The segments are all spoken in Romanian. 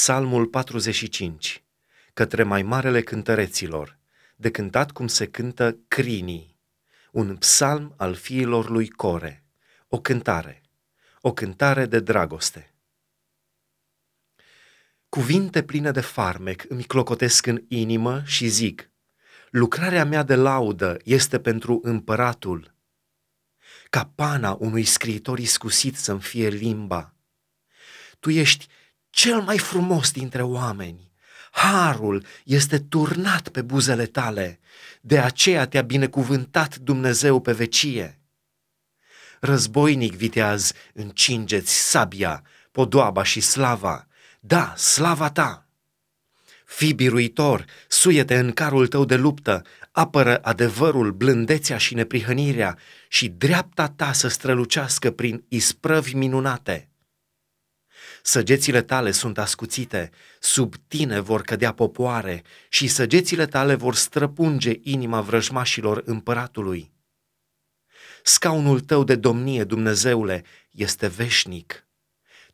Psalmul 45, către mai marele cântăreților, de cântat cum se cântă crinii, un psalm al fiilor lui Core, o cântare, o cântare de dragoste. Cuvinte pline de farmec îmi clocotesc în inimă și zic, lucrarea mea de laudă este pentru împăratul, ca pana unui scriitor iscusit să-mi fie limba. Tu ești cel mai frumos dintre oameni. Harul este turnat pe buzele tale, de aceea te-a binecuvântat Dumnezeu pe vecie. Războinic viteaz, încingeți sabia, podoaba și slava, da, slava ta. Fii biruitor, suiete în carul tău de luptă, apără adevărul, blândețea și neprihănirea și dreapta ta să strălucească prin isprăvi minunate. Săgețile tale sunt ascuțite, sub tine vor cădea popoare și săgețile tale vor străpunge inima vrăjmașilor împăratului. Scaunul tău de domnie, Dumnezeule, este veșnic.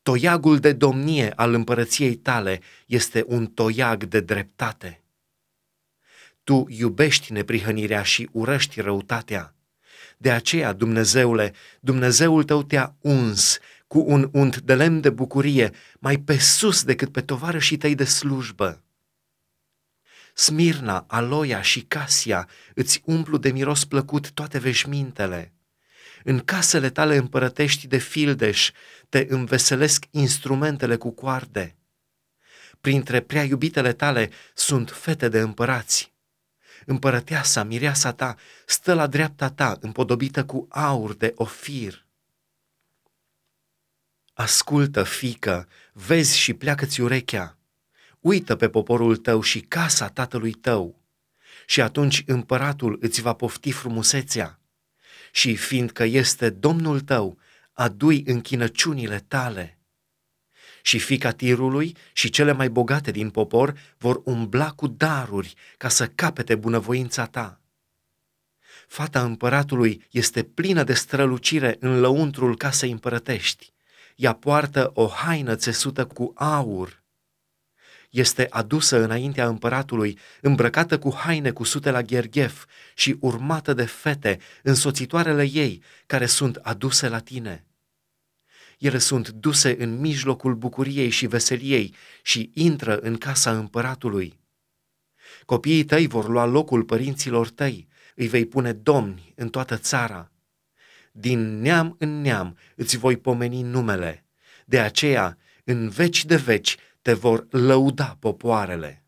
Toiagul de domnie al împărăției tale este un toiag de dreptate. Tu iubești neprihănirea și urăști răutatea. De aceea, Dumnezeule, Dumnezeul tău te-a uns cu un unt de lemn de bucurie, mai pe sus decât pe tovarășii tăi de slujbă. Smirna, Aloia și Casia îți umplu de miros plăcut toate veșmintele. În casele tale împărătești de fildeș te înveselesc instrumentele cu coarde. Printre prea iubitele tale sunt fete de împărați. Împărăteasa, mireasa ta, stă la dreapta ta, împodobită cu aur de ofir. Ascultă, fică, vezi și pleacă-ți urechea. Uită pe poporul tău și casa tatălui tău. Și atunci împăratul îți va pofti frumusețea. Și fiindcă este Domnul tău, adui închinăciunile tale. Și fica tirului și cele mai bogate din popor vor umbla cu daruri ca să capete bunăvoința ta. Fata împăratului este plină de strălucire în lăuntrul casei împărătești ea poartă o haină țesută cu aur. Este adusă înaintea împăratului, îmbrăcată cu haine cusute la gherghef și urmată de fete, însoțitoarele ei, care sunt aduse la tine. Ele sunt duse în mijlocul bucuriei și veseliei și intră în casa împăratului. Copiii tăi vor lua locul părinților tăi, îi vei pune domni în toată țara din neam în neam îți voi pomeni numele, de aceea în veci de veci te vor lăuda popoarele.